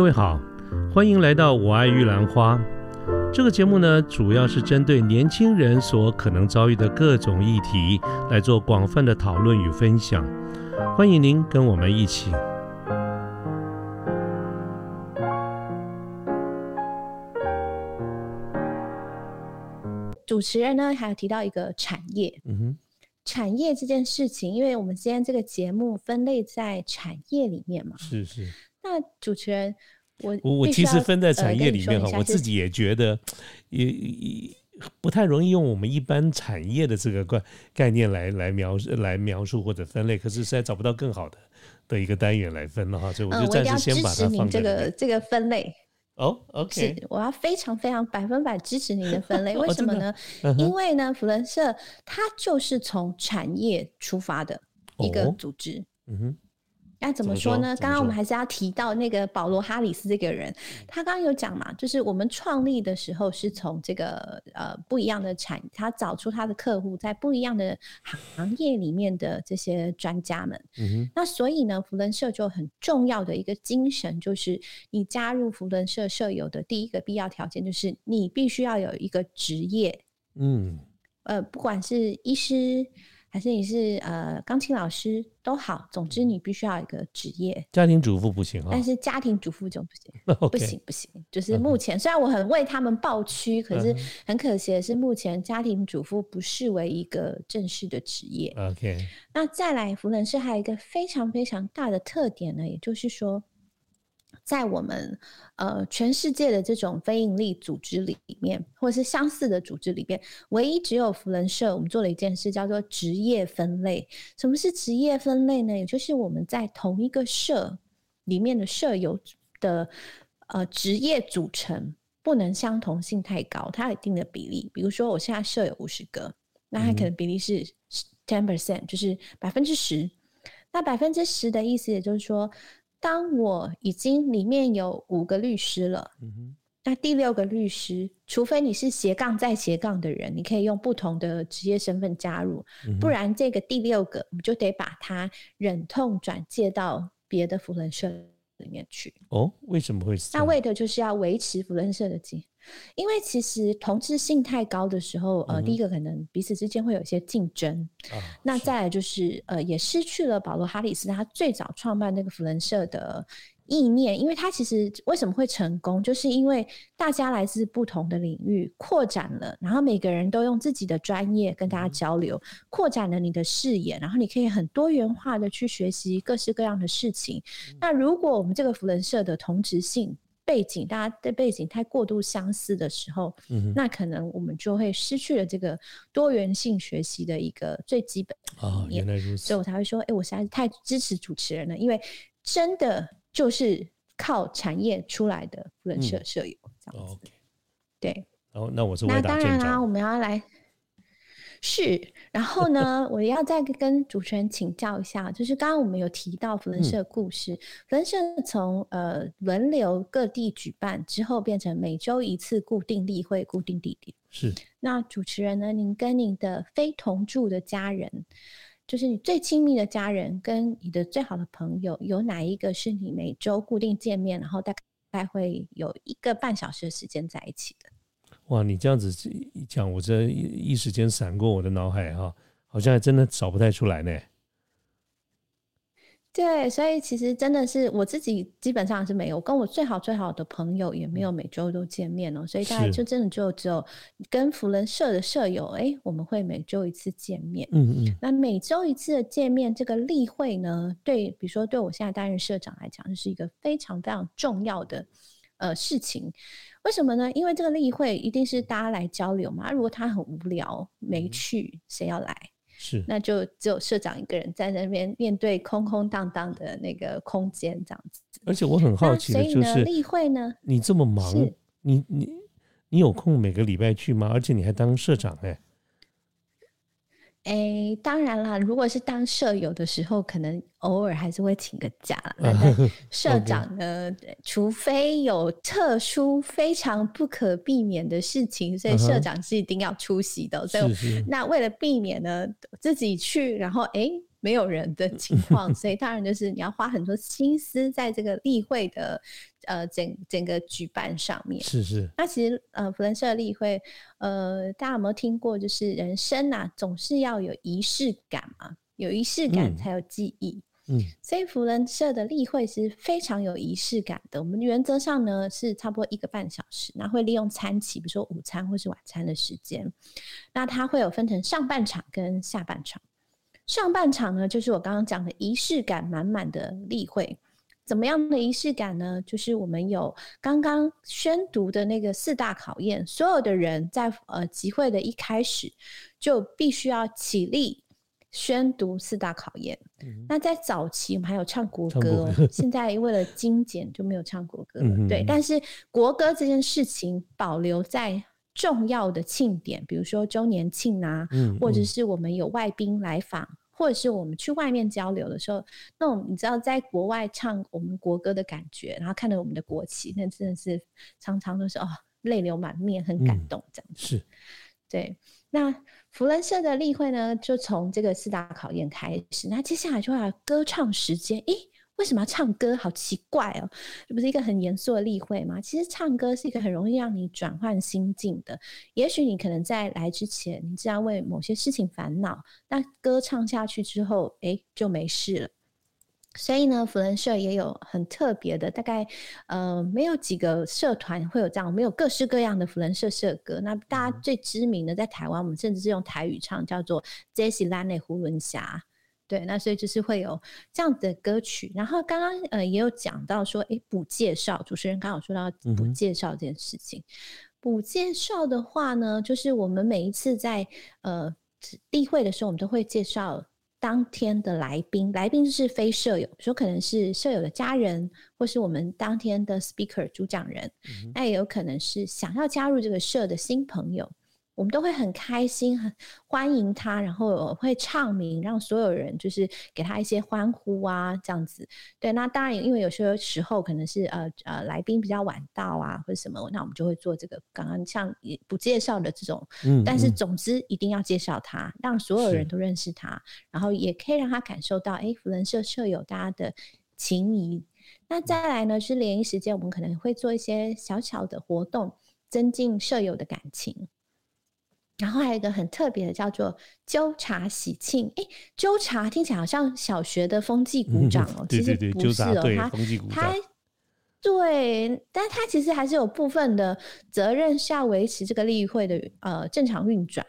各位好，欢迎来到我爱玉兰花。这个节目呢，主要是针对年轻人所可能遭遇的各种议题来做广泛的讨论与分享。欢迎您跟我们一起。主持人呢，还有提到一个产业，嗯哼，产业这件事情，因为我们今天这个节目分类在产业里面嘛，是是。那主持人，我我我其实分在呃产业里面哈，我自己也觉得也也不太容易用我们一般产业的这个概概念来来描来描述或者分类，可是实在找不到更好的的一个单元来分了哈，所以我嗯，就暂时先把它放在。这个这个分类，哦，OK，是我要非常非常百分百支持您的分类。为什么呢？因为呢，福伦社它就是从产业出发的一个哦组织。嗯哼，那怎怎么说呢？刚刚我们还是要提到那个保罗·哈里斯这个人，他刚刚有讲嘛，就是我们创立的时候是从这个呃不一样的产，他找出他的客户在不一样的行业里面的这些专家们。嗯哼，那所以呢，福伦社就很重要的一个精神，就是你加入福伦社社友的第一个必要条件，就是你必须要有一个职业，嗯，呃，不管是医师还是你是呃钢琴老师都好，总之你必须要有一个职业。家庭主妇不行哦但是家庭主妇就不行，不行不行。就是目前虽然我很为他们抱屈，可是嗯很可惜的是，目前家庭主妇不视为一个正式的职业。，OK，那再来，福伦社还有一个非常非常大的特点呢，也就是说，在我们呃全世界的这种非营利组织里面，或者是相似的组织里面，唯一只有福伦社，我们做了一件事叫做职业分类。什么是职业分类呢？也就是我们在同一个社里面的社友的呃职业组成不能相同性太高，它有一定的比例。比如说，我现在社有五十个，那它可能比例是 ten percent，就是百分之十。那百分之十的意思，也就是说，当我已经里面有五个律师了，嗯哼，那第六个律师，除非你是斜杠再斜杠的人，你可以用不同的职业身份加入，嗯不然这个第六个，我们就得把他忍痛转介到别的福伦社里面去。哦，为什么会？那为的就是要维持福伦社的经，因为其实同质性太高的时候，呃，第一个可能彼此之间会有一些竞争，啊，那再来就是呃，也失去了保罗·哈里斯他最早创办那个福伦社的意念，因为他其实为什么会成功，就是因为大家来自不同的领域，扩展了，然后每个人都用自己的专业跟大家交流，扩展了你的视野，然后你可以很多元化的去学习各式各样的事情。那如果我们这个福伦社的同质性背景，大家的背景太过度相似的时候，嗯，那可能我们就会失去了这个多元性学习的一个最基本的哦，原来如此。所以我，才会说，哎、我实在是太支持主持人了，因为真的就是靠产业出来的福伦社嗯。社友这样子。对，然后那我是那当然啦、我，们要来是，然后呢，我要再跟主持人请教一下，就是刚刚我们有提到福伦嗯社故事，福伦社从呃轮流各地举办之后，变成每周一次固定例会、固定地点。是那主持人呢？您跟您的非同住的家人，就是你最亲密的家人，跟你的最好的朋友，有哪一个是你每周固定见面，然后大概会有一个半小时的时间在一起的？哇，你这样子一讲，我这一一时间闪过我的脑海哈，好像还真的找不太出来呢。对，所以其实真的是我自己基本上是没有，我跟我最好最好的朋友也没有每周都见面哦，所以大概就真的就只有跟福伦社的舍友，哎，我们会每周一次见面。嗯嗯，那每周一次的见面，这个例会呢，对，比如说对我现在担任社长来讲，就是一个非常非常重要的呃事情。为什么呢？因为这个例会一定是大家来交流嘛。如果他很无聊没去，谁要来？是那就只有社长一个人在那边面对空空荡荡的那个空间这样子。而且我很好奇的就是，例会呢，你这么忙，你你你有空每个礼拜去吗？而且你还当社长哎、诶，当然啦，如果是当舍友的时候，可能偶尔还是会请个假啦。那但社长呢，除非有特殊、非常不可避免的事情，所以社长是一定要出席的。所以那为了避免呢自己去，然后诶没有人的情况，所以当然就是你要花很多心思在这个例会的呃整整个举办上面。是是。那其实呃，福伦社例会，呃，大家有没有听过？就是人生啊，总是要有仪式感嘛，有仪式感才有记忆。嗯，所以福人社的例会是非常有仪式感的。我们原则上呢是差不多一个半小时，那会利用餐期，比如说午餐或是晚餐的时间。那它会有分成上半场跟下半场。上半场呢，就是我刚刚讲的仪式感满满的例会。怎么样的仪式感呢？就是我们有刚刚宣读的那个四大考验，所有的人在呃集会的一开始就必须要起立。宣读四大考验，那在早期我们还有唱国歌，现在为了精简就没有唱国歌了。对，但是国歌这件事情保留在重要的庆典，比如说周年庆啊，或者是我们有外宾来访，或者是我们去外面交流的时候，那种你知道在国外唱我们国歌的感觉，然后看到我们的国旗，那真的是常常都是哦泪流满面，很感动这样子。是，对，那。福伦社的例会呢，就从这个四大考验开始。那接下来就要歌唱时间。诶，为什么要唱歌？好奇怪哦！这不是一个很严肃的例会吗？其实唱歌是一个很容易让你转换心境的。也许你可能在来之前，你这样为某些事情烦恼，那歌唱下去之后，诶，就没事了。所以呢，福伦社也有很特别的，大概呃没有几个社团会有这样，没有各式各样的福伦社社歌。那大家最知名的在台湾，我们甚至是用台语唱，叫做《Jessie 拉内胡伦霞》。对，那所以就是会有这样的歌曲。然后刚刚呃也有讲到说，哎，补介绍，主持人刚好说到补介绍这件事情。补介绍的话呢，就是我们每一次在呃例会的时候，我们都会介绍。当天的来宾，来宾是非舍友，说可能是舍友的家人，或是我们当天的 speaker 主讲人，那也有可能是想要加入这个社的新朋友。我们都会很开心，很欢迎他，然后会唱名，让所有人就是给他一些欢呼啊，这样子。对，那当然，因为有些时候可能是呃呃来宾比较晚到啊，或者什么，那我们就会做这个刚刚像不介绍的这种。嗯。但是总之一定要介绍他，让所有人都认识他，然后也可以让他感受到，哎，福伦社舍友大家的情谊。那再来呢，是联谊时间，我们可能会做一些小小的活动，增进舍友的感情。然后还有一个很特别的，叫做纠察喜庆。哎，纠察听起来好像小学的风纪鼓掌哦，其实不是哦，他他。对，但他其实还是有部分的责任是要维持这个例会的呃正常运转。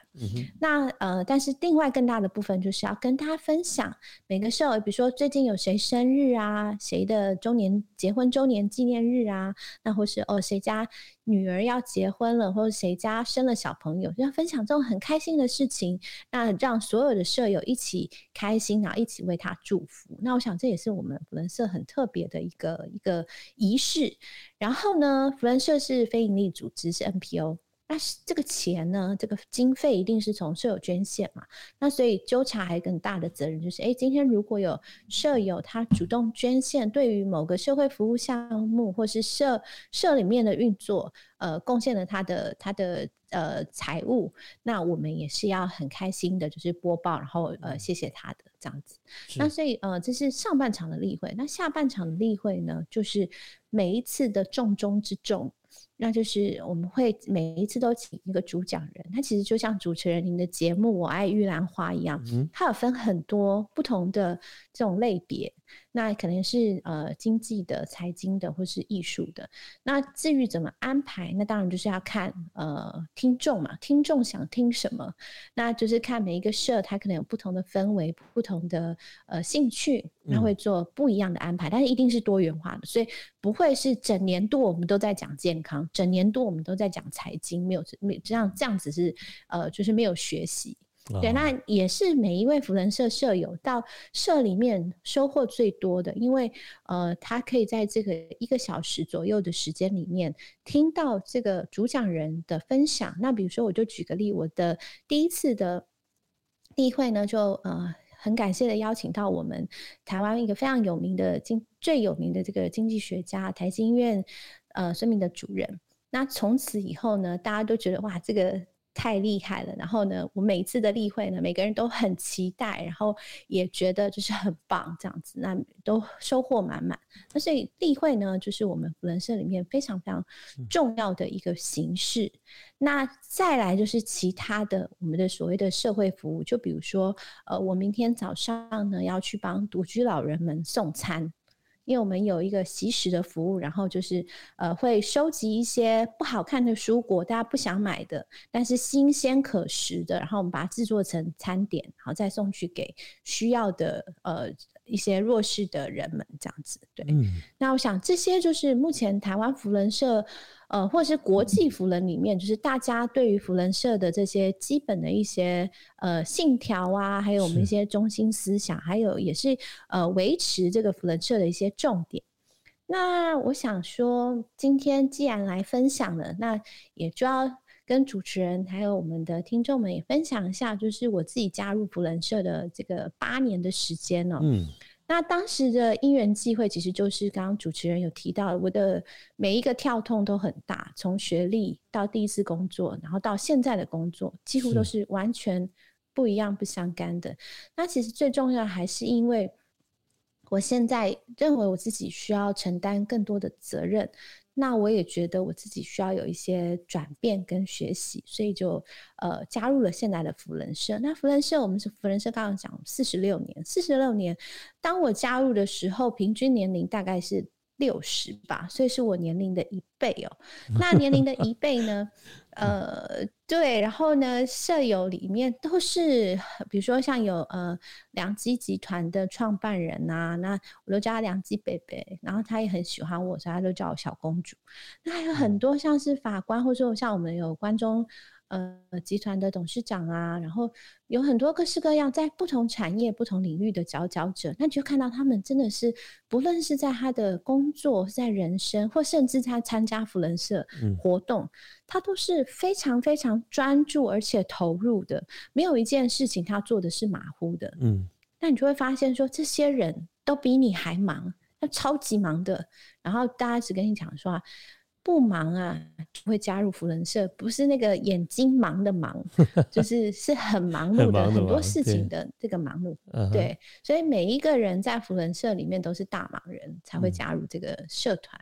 那呃，但是另外更大的部分就是要跟大家分享每个社，比如说最近有谁生日啊，谁的周年结婚周年纪念日啊，那或是哦谁家女儿要结婚了，或者谁家生了小朋友，要分享这种很开心的事情，那让所有的舍友一起开心，然后一起为他祝福。那我想这也是我们福伦社很特别的一个一个仪式。然后呢，福伦社是非营利组织，是 NPO。那这个钱呢？这个经费一定是从舍友捐献嘛？那所以纠察还有更大的责任，就是哎，今天如果有舍友他主动捐献，对于某个社会服务项目或是社社里面的运作，呃，贡献了他的他的呃财物，那我们也是要很开心的，就是播报，然后呃谢谢他的这样子。那所以呃，这是上半场的例会，那下半场的例会呢，就是每一次的重中之重。那就是我们会每一次都请一个主讲人，他其实就像主持人您的节目《我爱玉兰花》一样，它有分很多不同的这种类别。那可能是呃经济的、财经的，或是艺术的。那至于怎么安排，那当然就是要看呃听众嘛，听众想听什么，那就是看每一个社，它可能有不同的氛围、不同的呃兴趣，那会做不一样的安排。但是一定是多元化的，所以不会是整年度我们都在讲健康，整年度我们都在讲财经，没有没这样这样子是呃就是没有学习。对，那也是每一位福人社社友到社里面收获最多的，因为呃，他可以在这个一个小时左右的时间里面听到这个主讲人的分享。那比如说，我就举个例，我的第一次的例会呢，就呃很感谢的邀请到我们台湾一个非常有名的经最有名的这个经济学家台经院呃孙明的主任。那从此以后呢，大家都觉得哇，这个。太厉害了。然后呢，我每一次的例会呢，每个人都很期待，然后也觉得就是很棒这样子，那都收获满满。那所以例会呢，就是我们人生里面非常非常重要的一个形式。那再来就是其他的我们的所谓的社会服务，就比如说，呃，我明天早上呢要去帮独居老人们送餐。因为我们有一个习食的服务，然后就是呃会收集一些不好看的蔬果，大家不想买的，但是新鲜可食的，然后我们把它制作成餐点，然后再送去给需要的呃一些弱势的人们，这样子。对，那我想这些就是目前台湾福人社。呃，或者是国际福人里面，就是大家对于福人社的这些基本的一些呃信条啊，还有我们一些中心思想，还有也是呃维持这个福人社的一些重点。那我想说，今天既然来分享了，那也就要跟主持人还有我们的听众们也分享一下，就是我自己加入福人社的这个八年的时间呢。嗯。那当时的因缘际会，其实就是刚刚主持人有提到，我的每一个跳痛都很大，从学历到第一次工作，然后到现在的工作，几乎都是完全不一样、不相干的。那其实最重要还是因为，我现在认为我自己需要承担更多的责任。那我也觉得我自己需要有一些转变跟学习，所以就呃加入了现在的福人社。那福人社我们是福人社，刚刚讲四十六年，四十六年，当我加入的时候，平均年龄大概是。六十吧，所以是我年龄的一倍哦。那年龄的一倍呢？呃，对，然后呢，舍友里面都是，比如说像有呃良基集团的创办人呐，那我都叫他良基贝贝，然后他也很喜欢我，所以他就叫我小公主。那还有很多像是法官，或者说像我们有观众。呃，集团的董事长啊，然后有很多各式各样在不同产业、不同领域的佼佼者，那就看到他们真的是，不论是在他的工作、在人生，或甚至他参加福人社活动，他都是非常非常专注而且投入的，没有一件事情他做的是马虎的。嗯，那你就会发现说，这些人都比你还忙，他超级忙的，然后大家只跟你讲说。不忙啊，会加入福人社，不是那个眼睛忙的忙，就是是很忙碌的很多事情的这个忙碌。对，所以每一个人在福人社里面都是大忙人才会加入这个社团。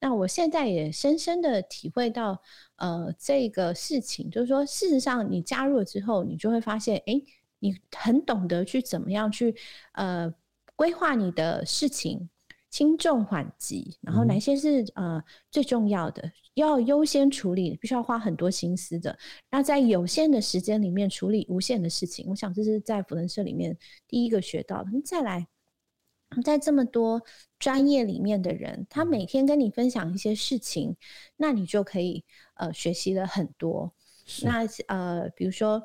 那我现在也深深的体会到，呃，这个事情就是说，事实上你加入了之后，你就会发现，哎，你很懂得去怎么样去呃规划你的事情。轻重缓急，然后哪些是呃最重要的，要优先处理，必须要花很多心思的。那在有限的时间里面处理无限的事情，我想这是在福人社里面第一个学到的。再来，在这么多专业里面的人，他每天跟你分享一些事情，那你就可以呃学习了很多。那呃，比如说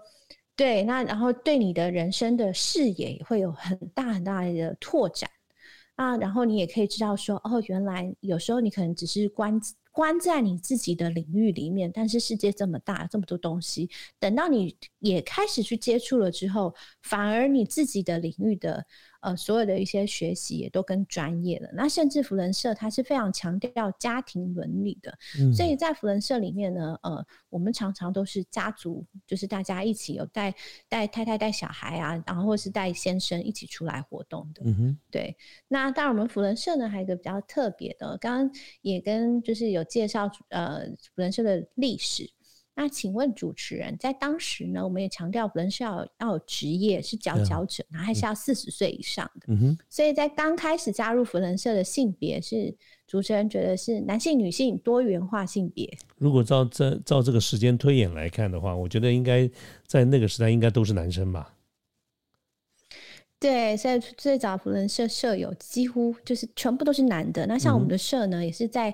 对，那然后对你的人生的视野会有很大很大的拓展。啊，然后你也可以知道说，哦，原来有时候你可能只是关关在你自己的领域里面，但是世界这么大，这么多东西，等到你也开始去接触了之后，反而你自己的领域的。呃，所有的一些学习也都跟专业的。那甚至福人社，它是非常强调家庭伦理的。所以在福人社里面呢，呃，我们常常都是家族，就是大家一起有带带太太、带小孩啊，然后或是带先生一起出来活动的。嗯哼，对。那当然，我们福人社呢，还有一个比较特别的，刚刚也跟就是有介绍呃福人社的历史。那请问主持人，在当时呢，我们也强调人是要要有职业，是佼佼者，然后还是要四十岁以上的。嗯哼。所以在刚开始加入福人社的性别是主持人觉得是男性、女性多元化性别。如果照这照这个时间推演来看的话，我觉得应该在那个时代应该都是男生吧。对，所以最早福人社社友几乎就是全部都是男的。那像我们的社呢，也是在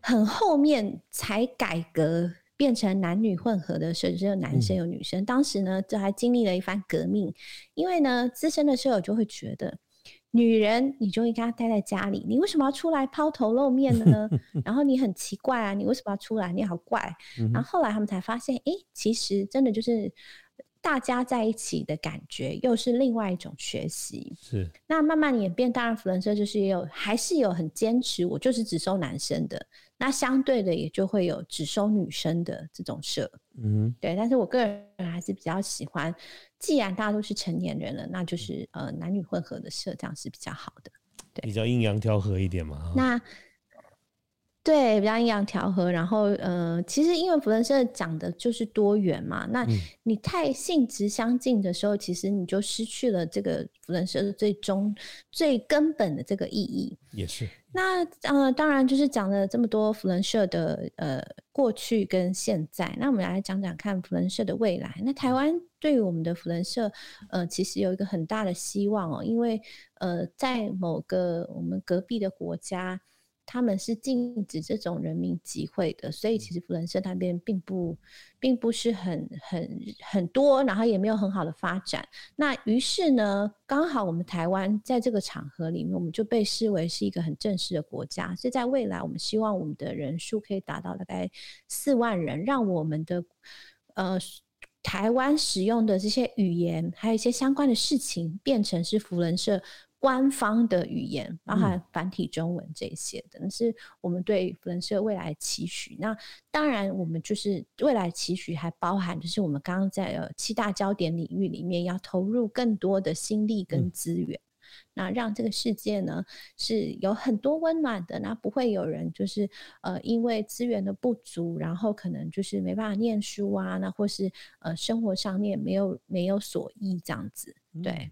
很后面才改革。变成男女混合的社，只有男生有女生。当时呢，这还经历了一番革命，因为呢，资深的舍友就会觉得，女人你就应该待在家里，你为什么要出来抛头露面的呢？然后你很奇怪啊，你为什么要出来？你好怪。然后后来他们才发现，哎，其实真的就是大家在一起的感觉，又是另外一种学习。是。那慢慢演变，当然弗伦社就是也有，还是有很坚持，我就是只收男生的。那相对的也就会有只收女生的这种社，嗯，对。但是我个人还是比较喜欢，既然大家都是成年人了，那就是呃男女混合的社，这样是比较好的，对，比较阴阳调和一点嘛。那。对，比较阴阳调和，然后呃，其实因为福伦社讲的就是多元嘛，那你太性质相近的时候，其实你就失去了这个福伦社的最终最根本的这个意义。也是。那呃，当然就是讲了这么多福伦社的呃过去跟现在，那我们来讲讲看福伦社的未来。那台湾对于我们的福伦社，呃，其实有一个很大的希望哦，因为呃，在某个我们隔壁的国家。他们是禁止这种人民集会的，所以其实福伦社那边并不，并不是很很很多，然后也没有很好的发展。那于是呢，刚好我们台湾在这个场合里面，我们就被视为是一个很正式的国家。所以在未来，我们希望我们的人数可以达到大概四万人，让我们的呃台湾使用的这些语言，还有一些相关的事情，变成是福伦社。官方的语言，包含繁体中文这些的，是我们对福伦社未来的期许。那当然，我们就是未来期许还包含，就是我们刚刚在呃七大焦点领域里面，要投入更多的心力跟资源，那让这个世界呢是有很多温暖的，那不会有人就是呃因为资源的不足，然后可能就是没办法念书啊，那或是呃生活上面没有没有所依这样子，对。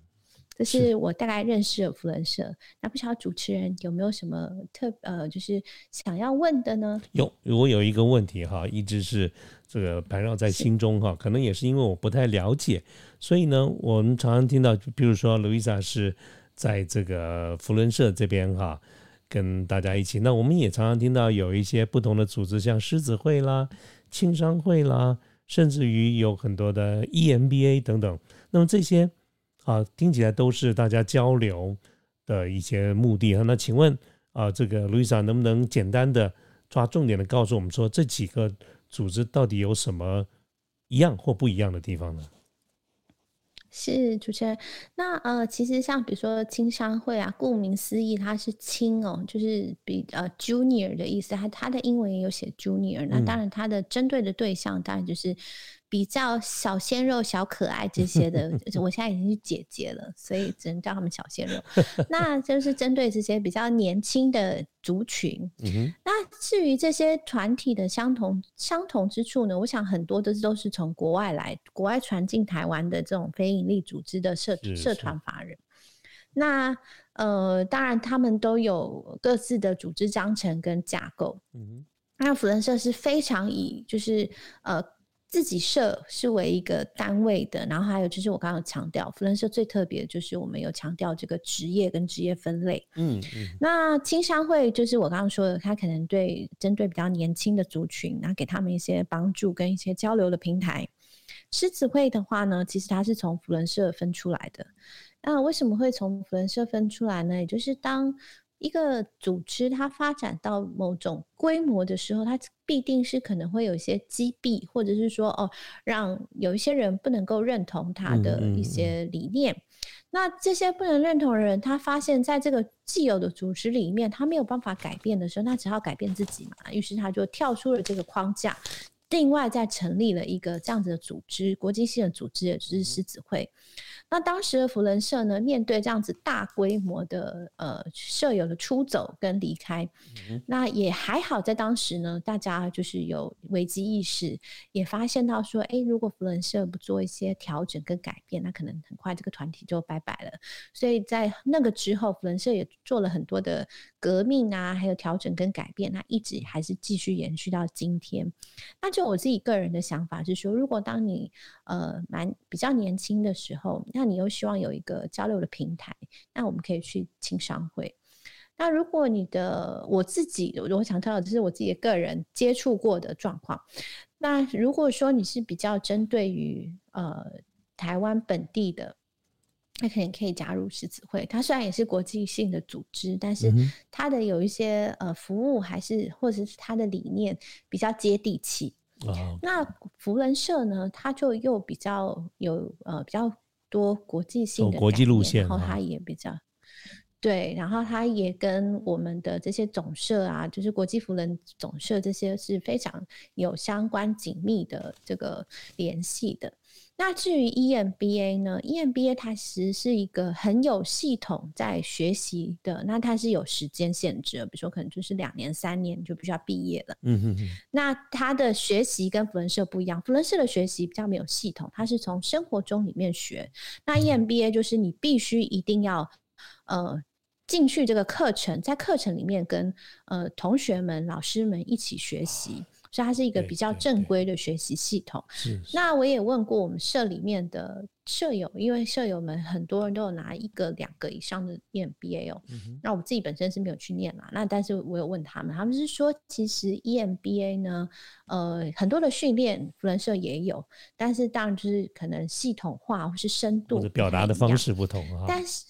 这是我大概认识的福伦社。那不晓得主持人有没有什么特呃，就是想要问的呢？有，我有一个问题哈，一直是这个盘绕在心中哈。可能也是因为我不太了解，所以呢，我们常常听到，比如说路易莎是在这个福伦社这边哈，跟大家一起。那我们也常常听到有一些不同的组织，像狮子会啦、青商会啦，甚至于有很多的 EMBA 等等。那么这些。啊，听起来都是大家交流的一些目的哈。那请问啊，这个 Lisa 能不能简单的抓重点的告诉我们说，这几个组织到底有什么一样或不一样的地方呢？是主持人，那呃，其实像比如说青商会啊，顾名思义，它是青哦，就是比呃 junior 的意思，它它的英文也有写 junior。那当然，它的针对的对象当然就是。比较小鲜肉、小可爱这些的，我现在已经是姐姐了，所以只能叫他们小鲜肉。那就是针对这些比较年轻的族群。那至于这些团体的相同相同之处呢？我想很多都是都是从国外来，国外传进台湾的这种非营利组织的社社团法人。那呃，当然他们都有各自的组织章程跟架构。嗯，那福仁社是非常以就是呃。自己社是为一个单位的，然后还有就是我刚刚强调，福伦社最特别的就是我们有强调这个职业跟职业分类。嗯嗯。那青商会就是我刚刚说的，他可能对针对比较年轻的族群，然后给他们一些帮助跟一些交流的平台。狮子会的话呢，其实它是从福伦社分出来的。那为什么会从福伦社分出来呢？也就是当。一个组织它发展到某种规模的时候，它必定是可能会有一些击毙，或者是说哦，让有一些人不能够认同他的一些理念。那这些不能认同的人，他发现在这个既有的组织里面，他没有办法改变的时候，那只好改变自己嘛。于是他就跳出了这个框架，另外再成立了一个这样子的组织，国际性的组织，也就是狮子会。那当时的福伦社呢，面对这样子大规模的呃舍友的出走跟离开，那也还好，在当时呢，大家就是有危机意识，也发现到说，哎，如果福伦社不做一些调整跟改变，那可能很快这个团体就拜拜了。所以在那个之后，福伦社也做了很多的革命啊，还有调整跟改变，那一直还是继续延续到今天。那就我自己个人的想法是说，如果当你呃蛮比较年轻的时候，那你又希望有一个交流的平台，那我们可以去青商会。那如果你的我自己，我想到的是我自己的个人接触过的状况。那如果说你是比较针对于呃台湾本地的，那可能可以加入狮子会。它虽然也是国际性的组织，但是它的有一些呃服务还是或者是它的理念比较接地气。哦那福人社呢，它就又比较有呃比较。多国际性的国际路线，然后它也比较对，然后他也跟我们的这些总社啊，就是国际福人总社这些是非常有相关紧密的这个联系的。那至于 EMBA 呢？EMBA 它其实是一个很有系统在学习的，那它是有时间限制的，比如说可能就是两年、三年就必须要毕业了。嗯哼哼。那它的学习跟福伦社不一样，福伦社的学习比较没有系统，它是从生活中里面学。那 EMBA 就是你必须一定要呃进去这个课程，在课程里面跟呃同学们、老师们一起学习。所以它是一个比较正规的学习系统。是。那我也问过我们社里面的舍友，因为舍友们很多人都有拿一个、两个以上的 EMBA 哦。那我自己本身是没有去念啦。那但是我有问他们，他们是说其实 EMBA 呢，呃，很多的训练福人社也有，但是当然就是可能系统化或是深度或者表达的方式不同啊。但是。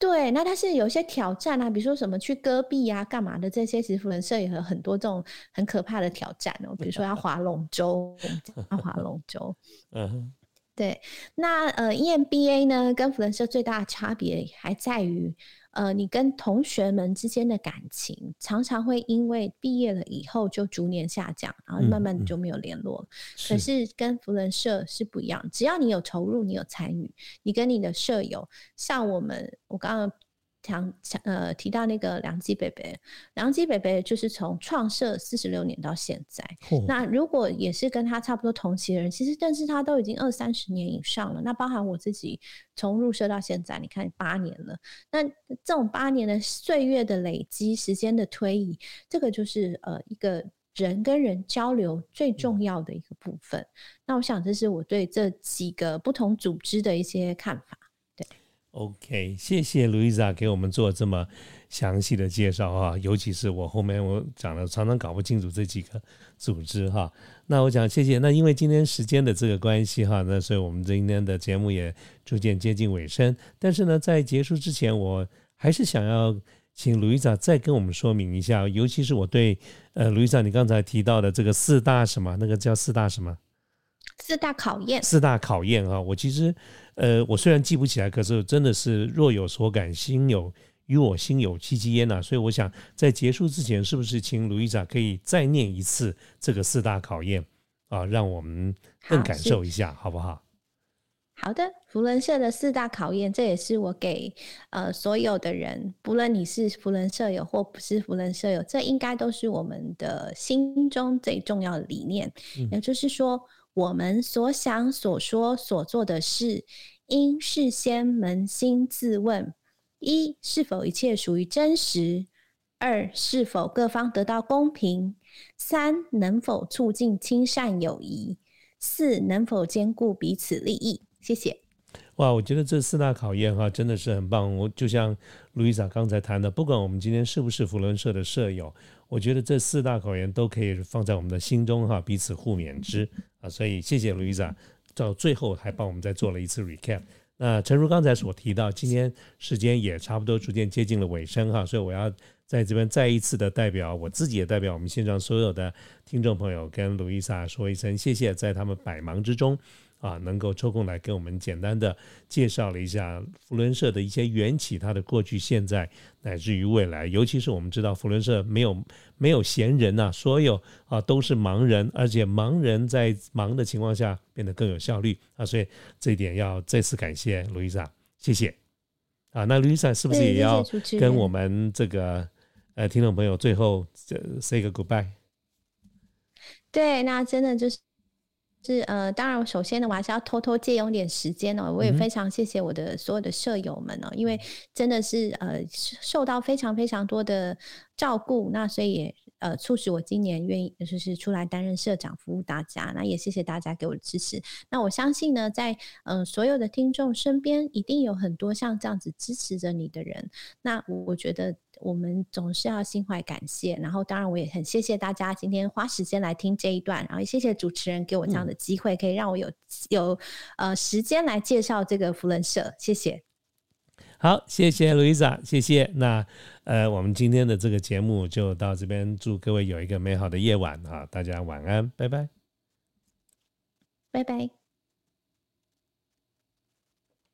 对，那它是有一些挑战啊，比如说什么去戈壁啊、干嘛的这些，其实福人社也有很多这种很可怕的挑战哦，比如说要划龙舟，要划龙舟。嗯，对。那呃，EMBA 呢，跟福人社最大的差别还在于。呃，你跟同学们之间的感情常常会因为毕业了以后就逐年下降，然后慢慢就没有联络了。可是跟福人社是不一样，只要你有投入，你有参与，你跟你的舍友，像我们，我刚刚。讲讲呃，提到那个梁基北北，梁基北北就是从创设四十六年到现在。那如果也是跟他差不多同期的人，其实但是他都已经二三十年以上了。那包含我自己从入社到现在，你看八年了。那这种八年的岁月的累积，时间的推移，这个就是呃一个人跟人交流最重要的一个部分。那我想这是我对这几个不同组织的一些看法。OK，谢谢 Louisa 给我们做这么详细的介绍哈，尤其是我后面我讲的常常搞不清楚这几个组织哈。那我讲谢谢，那因为今天时间的这个关系哈，那所以我们今天的节目也逐渐接近尾声。但是呢，在结束之前，我还是想要请 Louisa 再跟我们说明一下，尤其是我对呃 Louisa 你刚才提到的这个四大什么，那个叫四大什么？四大考验，四大考验啊！我其实，呃，我虽然记不起来，可是真的是若有所感，心有与我心有戚戚焉呐。所以我想在结束之前，是不是请卢伊莎可以再念一次这个四大考验啊，让我们更感受一下，好不好？好的，福伦社的四大考验，这也是我给呃所有的人，不论你是福伦社友或不是福伦社友，这应该都是我们的心中最重要的理念，也就是说。我们所想、所说、所做的事，应事先扪心自问：一、是否一切属于真实；二、是否各方得到公平；三、能否促进亲善友谊；四、能否兼顾彼此利益。谢谢。哇，我觉得这四大考验哈，真的是很棒。我就像路易莎刚才谈的，不管我们今天是不是福伦社的舍友。我觉得这四大考验都可以放在我们的心中哈，彼此互勉之啊，所以谢谢 Louisa，到最后还帮我们再做了一次 recap。那诚如刚才所提到，今天时间也差不多逐渐接近了尾声哈，所以我要在这边再一次的代表我自己也代表我们现场所有的听众朋友跟 Louisa 说一声谢谢，在他们百忙之中。啊，能够抽空来跟我们简单的介绍了一下福伦社的一些缘起，它的过去、现在乃至于未来。尤其是我们知道福伦社没有没有闲人呐，所有啊都是盲人，而且盲人在忙的情况下变得更有效率啊，所以这一点要再次感谢卢伊莎，谢谢。啊，那卢伊莎是不是也要跟我们这个呃听众朋友最后 say 个 goodbye？对，那真的就是。是呃，当然，首先呢，我还是要偷偷借用点时间哦。我也非常谢谢我的所有的舍友们哦，因为真的是呃受到非常非常多的照顾，那所以也呃促使我今年愿意就是出来担任社长，服务大家。那也谢谢大家给我的支持。那我相信呢，在嗯所有的听众身边，一定有很多像这样子支持着你的人。那我觉得。我们总是要心怀感谢，然后当然我也很谢谢大家今天花时间来听这一段，然后也谢谢主持人给我这样的机会，可以让我有有呃时间来介绍这个福伦社，谢谢。好，谢谢 Louisa，谢谢。那呃，我们今天的这个节目就到这边，祝各位有一个美好的夜晚啊！大家晚安，拜拜，拜拜。